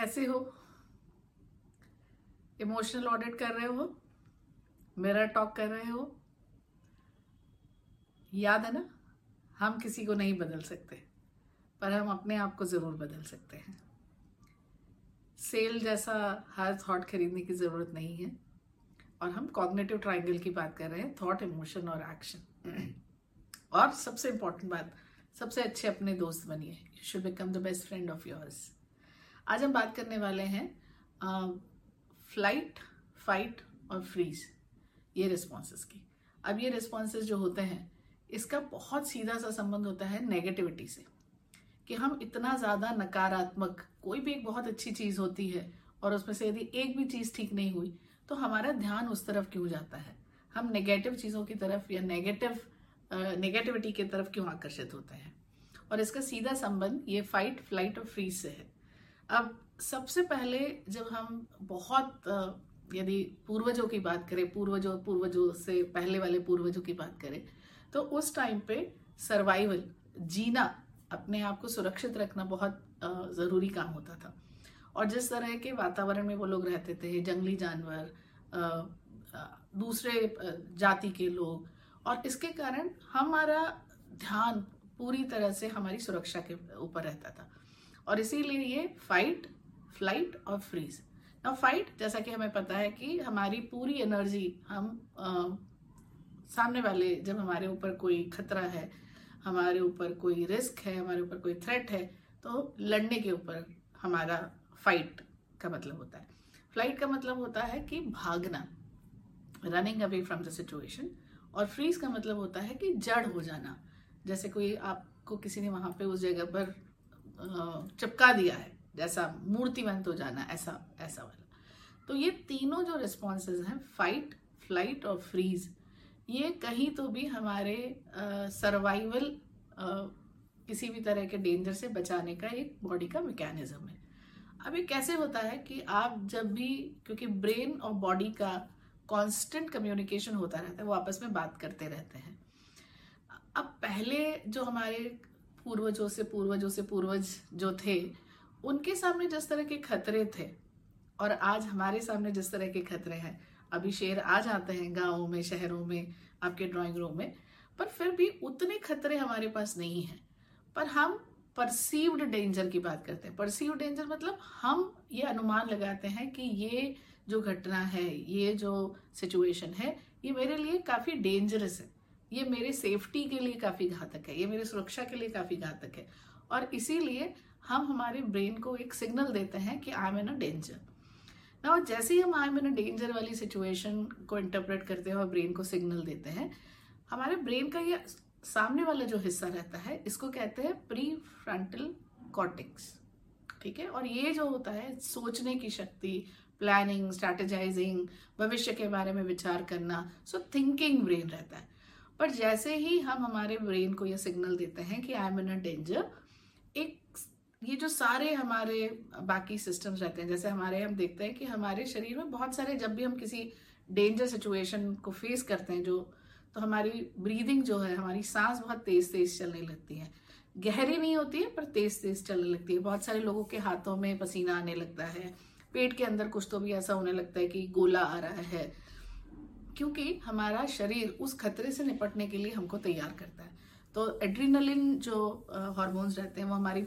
कैसे हो? Emotional audit कर रहे हो? मिरर टॉक कर रहे हो? याद है ना? हम किसी को नहीं बदल सकते, पर हम अपने आप को ज़रूर बदल सकते हैं। सेल जैसा हर थॉट खरीदने की ज़रूरत नहीं है, और हम कॉग्नेटिव ट्राइंगल की बात कर रहे हैं थॉट इमोशन और एक्शन और सबसे इंपॉर्टेंट बात, सबसे अच्छे अपने दोस्त बनिए। You should become the best friend of yours आज हम बात करने वाले हैं फ़्लाइट फाइट और फ्रीज ये रिस्पॉन्सेस की। अब ये रिस्पॉन्सेस जो होते हैं, इसका बहुत सीधा सा संबंध होता है नेगेटिविटी से, कि हम इतना ज़्यादा नकारात्मक, कोई भी एक बहुत अच्छी चीज़ होती है और उसमें से यदि एक भी चीज़ ठीक नहीं हुई तो हमारा ध्यान उस तरफ़ क्यों जाता है? हम नेगेटिव चीज़ों की तरफ़ या नेगेटिव नेगेटिविटी की तरफ़ क्यों आकर्षित होते हैं? और इसका सीधा संबंध ये फाइट फ़्लाइट और फ्रीज से है। अब सबसे पहले जब हम बहुत यदि पूर्वजों की बात करें, पूर्वजों पूर्वजों से पहले वाले पूर्वजों की बात करें तो उस टाइम पे सर्वाइवल जीना अपने आप को सुरक्षित रखना बहुत ज़रूरी काम होता था। और जिस तरह के वातावरण में वो लोग रहते थे, जंगली जानवर दूसरे जाति के लोग, और इसके कारण हमारा ध्यान पूरी तरह से हमारी सुरक्षा के ऊपर रहता था। और इसीलिए ये फाइट फ़्लाइट और फ्रीज ना फाइट जैसा कि हमें पता है कि हमारी पूरी एनर्जी हम आ, सामने वाले जब हमारे ऊपर कोई खतरा है हमारे ऊपर कोई रिस्क है हमारे ऊपर कोई थ्रेट है तो लड़ने के ऊपर हमारा फाइट का मतलब होता है. फ़्लाइट का मतलब होता है कि भागना running away from the situation और फ्रीज का मतलब होता है कि जड़ हो जाना. जैसे कोई आपको किसी ने वहाँ पे उस जगह पर चिपका दिया है, जैसा मूर्तिवंत हो जाना, ऐसा ऐसा वाला। तो ये तीनों जो रिस्पॉन्सेज हैं फाइट फ़्लाइट और फ्रीज ये कहीं तो भी हमारे सर्वाइवल किसी भी तरह के डेंजर से बचाने का एक बॉडी का मैकेनिज्म है। अब ये कैसे होता है कि आप जब भी, क्योंकि ब्रेन और बॉडी का कांस्टेंट कम्युनिकेशन होता रहता है, वो आपस में बात करते रहते हैं। अब पहले जो हमारे पूर्वजों से पूर्वजों से पूर्वज जो थे, उनके सामने जिस तरह के खतरे थे, और आज हमारे सामने जिस तरह के खतरे हैं। अभी शेर आ जाते हैं गाँवों में, शहरों में, आपके ड्राइंग रूम में, पर फिर भी उतने खतरे हमारे पास नहीं है। पर हम परसीव्ड डेंजर की बात करते हैं। परसीव्ड डेंजर मतलब हम ये अनुमान लगाते हैं कि ये जो घटना है, ये जो सिचुएशन है, ये मेरे लिए काफ़ी डेंजरस है। ये मेरे सेफ्टी के लिए काफ़ी घातक है, ये मेरी सुरक्षा के लिए काफ़ी घातक है। और इसीलिए हम हमारे ब्रेन को एक सिग्नल देते हैं कि I am in a danger ना जैसे ही हम I am in a danger वाली सिचुएशन को इंटरप्रेट करते हैं और ब्रेन को सिग्नल देते हैं, हमारे ब्रेन का ये सामने वाला जो हिस्सा रहता है, इसको कहते हैं प्री फ्रंटल कॉर्टिक्स ठीक है? और ये जो होता है, सोचने की शक्ति प्लानिंग स्ट्रैटेजाइजिंग भविष्य के बारे में विचार करना सो थिंकिंग ब्रेन रहता है। पर जैसे ही हम हमारे ब्रेन को यह सिग्नल देते हैं कि I am in a danger एक ये जो सारे हमारे बाकी सिस्टम्स रहते हैं, जैसे हमारे हम देखते हैं कि हमारे शरीर में बहुत सारे जब भी हम किसी डेंजर सिचुएशन को फेस करते हैं, जो तो हमारी ब्रीदिंग जो है, हमारी सांस बहुत तेज तेज चलने लगती है। गहरी नहीं होती है, पर तेज तेज चलने लगती है। बहुत सारे लोगों के हाथों में पसीना आने लगता है। पेट के अंदर कुछ तो भी ऐसा होने लगता है कि गोला आ रहा है। क्योंकि हमारा शरीर उस खतरे से निपटने के लिए हमको तैयार करता है। तो एड्रीनलिन जो हॉर्मोन्स रहते हैं वो हमारी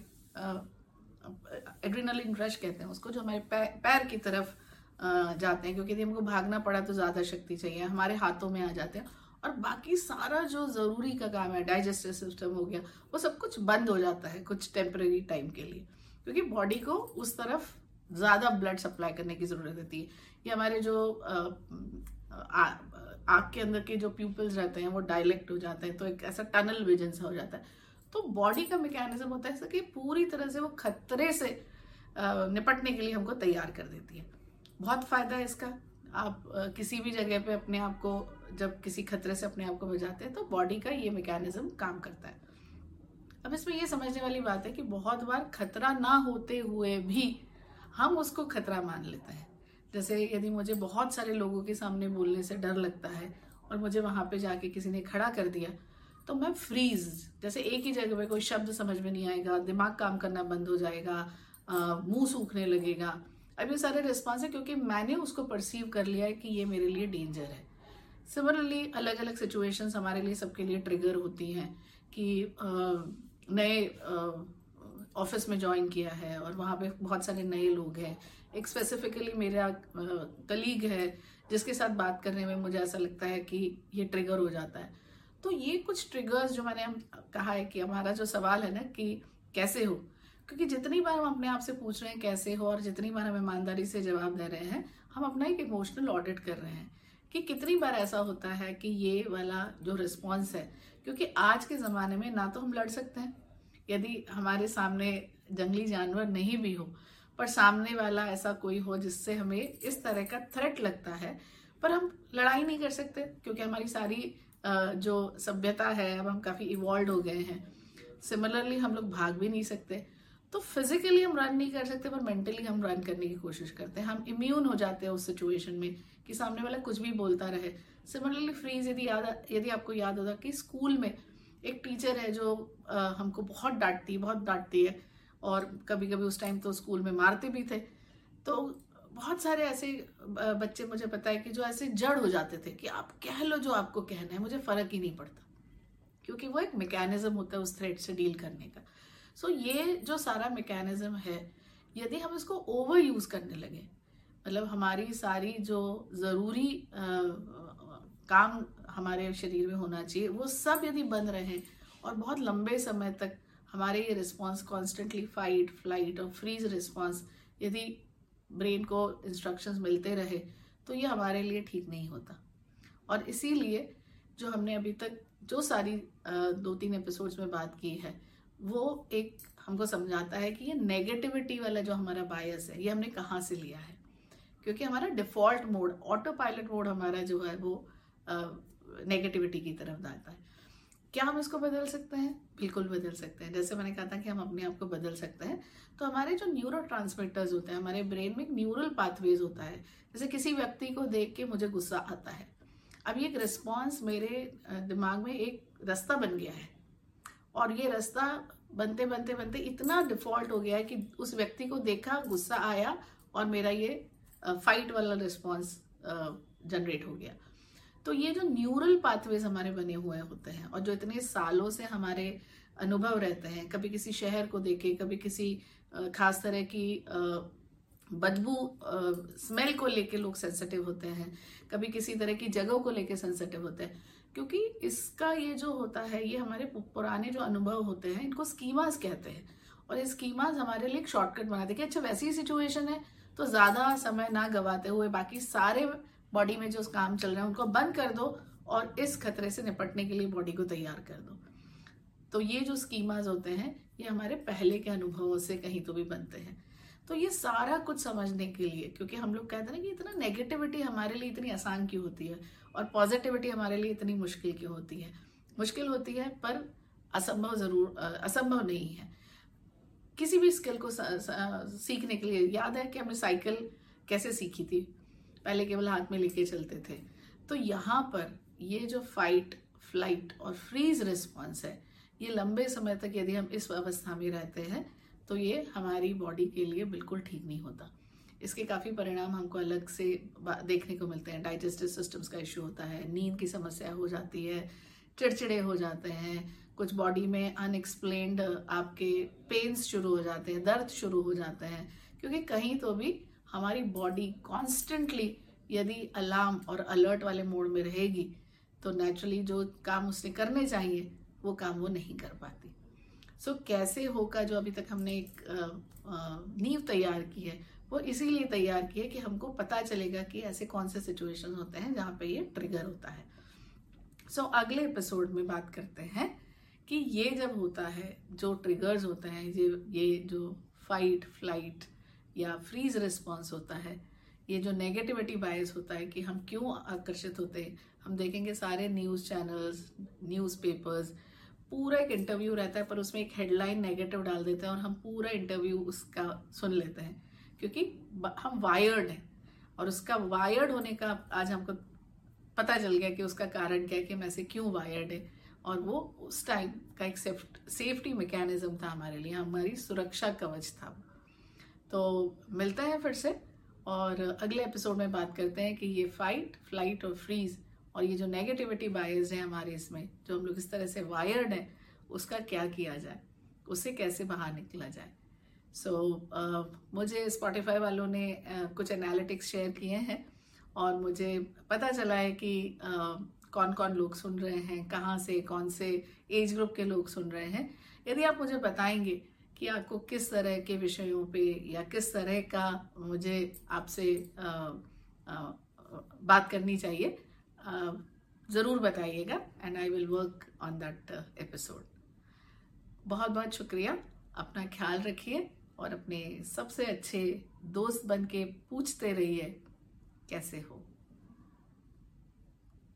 एड्रीनलिन रश कहते हैं उसको जो हमारे पैर, की तरफ़ जाते हैं। क्योंकि यदि हमको भागना पड़ा तो ज़्यादा शक्ति चाहिए हमारे हाथों में आ जाते हैं। और बाकी सारा जो ज़रूरी का काम है डाइजेस्टिव सिस्टम हो गया वो सब कुछ बंद हो जाता है कुछ टेम्परेरी टाइम के लिए। क्योंकि बॉडी को उस तरफ़ ज़्यादा ब्लड सप्लाई करने की ज़रूरत होती है। ये हमारे जो आँख के अंदर के जो प्यूपल्स रहते हैं, वो डायलेक्ट हो जाते हैं तो एक ऐसा टनल विजन सा हो जाता है। तो बॉडी का मैकेनिज्म होता है कि पूरी तरह से वो खतरे से निपटने के लिए हमको तैयार कर देती है। बहुत फ़ायदा है इसका। आप किसी भी जगह पे अपने आप को, जब किसी खतरे से अपने आप को बचाते हैं तो बॉडी का ये मैकेनिज्म काम करता है। अब इसमें ये समझने वाली बात है कि बहुत बार खतरा ना होते हुए भी हम उसको खतरा मान लेते हैं। जैसे यदि मुझे बहुत सारे लोगों के सामने बोलने से डर लगता है और मुझे वहाँ पे जाके किसी ने खड़ा कर दिया तो मैं फ्रीज जैसे एक ही जगह पे कोई शब्द समझ में नहीं आएगा, दिमाग काम करना बंद हो जाएगा मुँह सूखने लगेगा। अब ये सारे रिस्पॉन्स है क्योंकि मैंने उसको परसीव कर लिया है कि ये मेरे लिए डेंजर है। सिमिलरली अलग अलग सिचुएशंस हमारे लिए सबके लिए ट्रिगर होती हैं कि नए ऑफ़िस में ज्वाइन किया है और वहाँ पे बहुत सारे नए लोग हैं। एक स्पेसिफिकली मेरा कलीग है, जिसके साथ बात करने में मुझे ऐसा लगता है कि ये ट्रिगर हो जाता है। तो ये कुछ ट्रिगर्स जो मैंने कहा है कि हमारा जो सवाल है ना कि कैसे हो? क्योंकि जितनी बार हम अपने आप से पूछ रहे हैं कैसे हो और जितनी बार हम ईमानदारी से जवाब दे रहे हैं, हम अपना एक इमोशनल ऑडिट कर रहे हैं कि कितनी बार ऐसा होता है कि ये वाला जो रिस्पॉन्स है, क्योंकि आज के ज़माने में ना तो हम लड़ सकते हैं यदि हमारे सामने जंगली जानवर नहीं भी हो, पर सामने वाला ऐसा कोई हो जिससे हमें इस तरह का थ्रेट लगता है, पर हम लड़ाई नहीं कर सकते, क्योंकि हमारी सारी जो सभ्यता है, अब हम काफ़ी इवॉल्व हो गए हैं। सिमिलरली हम लोग भाग भी नहीं सकते। तो फिजिकली हम रन नहीं कर सकते, पर मेंटली हम रन करने की कोशिश करते हैं। हम इम्यून हो जाते हैं उस सिचुएशन में कि सामने वाला कुछ भी बोलता रहे। सिमिलरली फ्रीज यदि याद, यदि आपको याद होगा कि स्कूल में एक टीचर है जो आ, हमको बहुत डांटती बहुत डांटती है। और कभी कभी उस टाइम तो स्कूल में मारते भी थे। तो बहुत सारे ऐसे बच्चे मुझे पता है कि जो ऐसे जड़ हो जाते थे कि आप कह लो जो आपको कहना है मुझे फ़र्क ही नहीं पड़ता। क्योंकि वो एक मैकेनिज्म होता है उस थ्रेड से डील करने का। सो so, ये जो सारा मैकेनिज्म है यदि हम इसको ओवर यूज़ करने लगे मतलब हमारी सारी जो ज़रूरी काम हमारे शरीर में होना चाहिए। वो सब यदि बंद रहे और बहुत लंबे समय तक हमारे ये रिस्पॉन्स कॉन्स्टेंटली फाइट फ़्लाइट और फ्रीज रिस्पॉन्स यदि ब्रेन को इंस्ट्रक्शंस मिलते रहे तो ये हमारे लिए ठीक नहीं होता। और इसीलिए जो हमने अभी तक जो सारी दो तीन एपिसोड्स में बात की है, वो एक हमको समझाता है कि ये नेगेटिविटी वाला जो हमारा बायस है, ये हमने कहाँ से लिया है? क्योंकि हमारा default mode auto pilot mode हमारा जो है वो नेगेटिविटी की तरफ़ जाता है। क्या हम इसको बदल सकते हैं? बिल्कुल बदल सकते हैं। जैसे मैंने कहा था कि हम अपने आप को बदल सकते हैं तो हमारे जो न्यूरो होते हैं, हमारे ब्रेन में न्यूरल पाथवेज होता है। जैसे किसी व्यक्ति को देख के मुझे गुस्सा आता है। अब ये एक रिस्पॉन्स मेरे दिमाग में एक रास्ता बन गया है। और ये रास्ता बनते बनते बनते इतना डिफ़ॉल्ट हो गया है कि उस व्यक्ति को देखा, गुस्सा आया और मेरा ये फाइट वाला रिस्पॉन्स जनरेट हो गया। तो ये जो न्यूरल पाथवेज हमारे बने हुए होते हैं और जो इतने सालों से हमारे अनुभव रहते हैं, कभी किसी शहर को देखे, कभी किसी खास तरह की बदबू स्मेल को लेके लोग सेंसिटिव होते हैं, कभी किसी तरह की जगह को लेके सेंसिटिव होते हैं, क्योंकि इसका ये जो होता है, ये हमारे पुराने जो अनुभव होते हैं, इनको स्कीमास कहते हैं और ये स्कीमास हमारे लिए एक शॉर्टकट बनाते कि अच्छा वैसी सिचुएशन है तो ज़्यादा समय ना गवाते हुए बाकी सारे बॉडी में जो काम चल रहे हैं, उनको बंद कर दो और इस खतरे से निपटने के लिए बॉडी को तैयार कर दो। तो ये जो स्कीमाज होते हैं, ये हमारे पहले के अनुभवों से कहीं तो भी बनते हैं। तो ये सारा कुछ समझने के लिए, क्योंकि हम लोग कहते हैं कि इतना नेगेटिविटी हमारे लिए इतनी आसान क्यों होती है और पॉजिटिविटी हमारे लिए इतनी मुश्किल क्यों होती है? मुश्किल होती है, पर असंभव ज़रूर असंभव नहीं है। किसी भी स्किल को सीखने के लिए याद है कि हमने साइकिल कैसे सीखी थी? पहले केवल हाथ में लेके चलते थे। तो यहाँ पर ये जो फाइट फ़्लाइट और फ्रीज रिस्पॉन्स है, ये लंबे समय तक यदि हम इस अवस्था में रहते हैं तो ये हमारी बॉडी के लिए बिल्कुल ठीक नहीं होता। इसके काफ़ी परिणाम हमको अलग से देखने को मिलते हैं। डाइजेस्टिव सिस्टम्स का इश्यू होता है, नींद की समस्या हो जाती है, चिड़चिड़े हो जाते हैं, कुछ बॉडी में अनएक्सप्लेन्ड आपके पेन्स शुरू हो जाते हैं, दर्द शुरू हो जाते हैं, क्योंकि कहीं तो भी हमारी बॉडी कॉन्स्टेंटली यदि अलार्म और अलर्ट वाले मोड में रहेगी तो नेचुरली जो काम उसने करने चाहिए वो काम वो नहीं कर पाती। सो so, कैसे होगा जो अभी तक हमने एक नींव तैयार की है वो इसीलिए तैयार की है कि हमको पता चलेगा कि ऐसे कौन से सिचुएशन होते हैं जहाँ पे ये ट्रिगर होता है। सो so, अगले एपिसोड में बात करते हैं कि ये जब होता है जो ट्रिगर्स होते हैं ये ये जो फाइट फ़्लाइट या फ्रीज रिस्पॉन्स होता है, ये जो नेगेटिविटी बायस होता है कि हम क्यों आकर्षित होते हैं, हम देखेंगे सारे न्यूज़ चैनल्स न्यूज़ पेपर्स पूरा एक इंटरव्यू रहता है, पर उसमें एक हेडलाइन नेगेटिव डाल देते हैं और हम पूरा इंटरव्यू उसका सुन लेते हैं, क्योंकि हम वायर्ड हैं और उसका वायर्ड होने का आज हमको पता चल गया कि उसका कारण क्या है कि हम ऐसे क्यों वायर्ड है और वो उस टाइम का एक सेफ्टी मैकेनिज्म था हमारे लिए, हमारी सुरक्षा कवच था। तो मिलते हैं फिर से और अगले एपिसोड में बात करते हैं कि ये फाइट फ़्लाइट और फ्रीज और ये जो नेगेटिविटी बायर्स है हमारे इसमें जो हम लोग इस तरह से वायर्ड हैं उसका क्या किया जाए? उससे कैसे बाहर निकला जाए? सो so, uh, मुझे स्पॉटिफाई वालों ने uh, कुछ एनालिटिक्स शेयर किए हैं और मुझे पता चला है कि uh, कौन कौन लोग सुन रहे हैं कहाँ से कौन से एज ग्रुप के लोग सुन रहे हैं। यदि आप मुझे बताएँगे कि आपको किस तरह के विषयों पे या किस तरह का मुझे आपसे बात करनी चाहिए ज़रूर बताइएगा and I will work on that episode बहुत बहुत शुक्रिया। अपना ख्याल रखिए और अपने सबसे अच्छे दोस्त बन के पूछते रहिए, कैसे हो?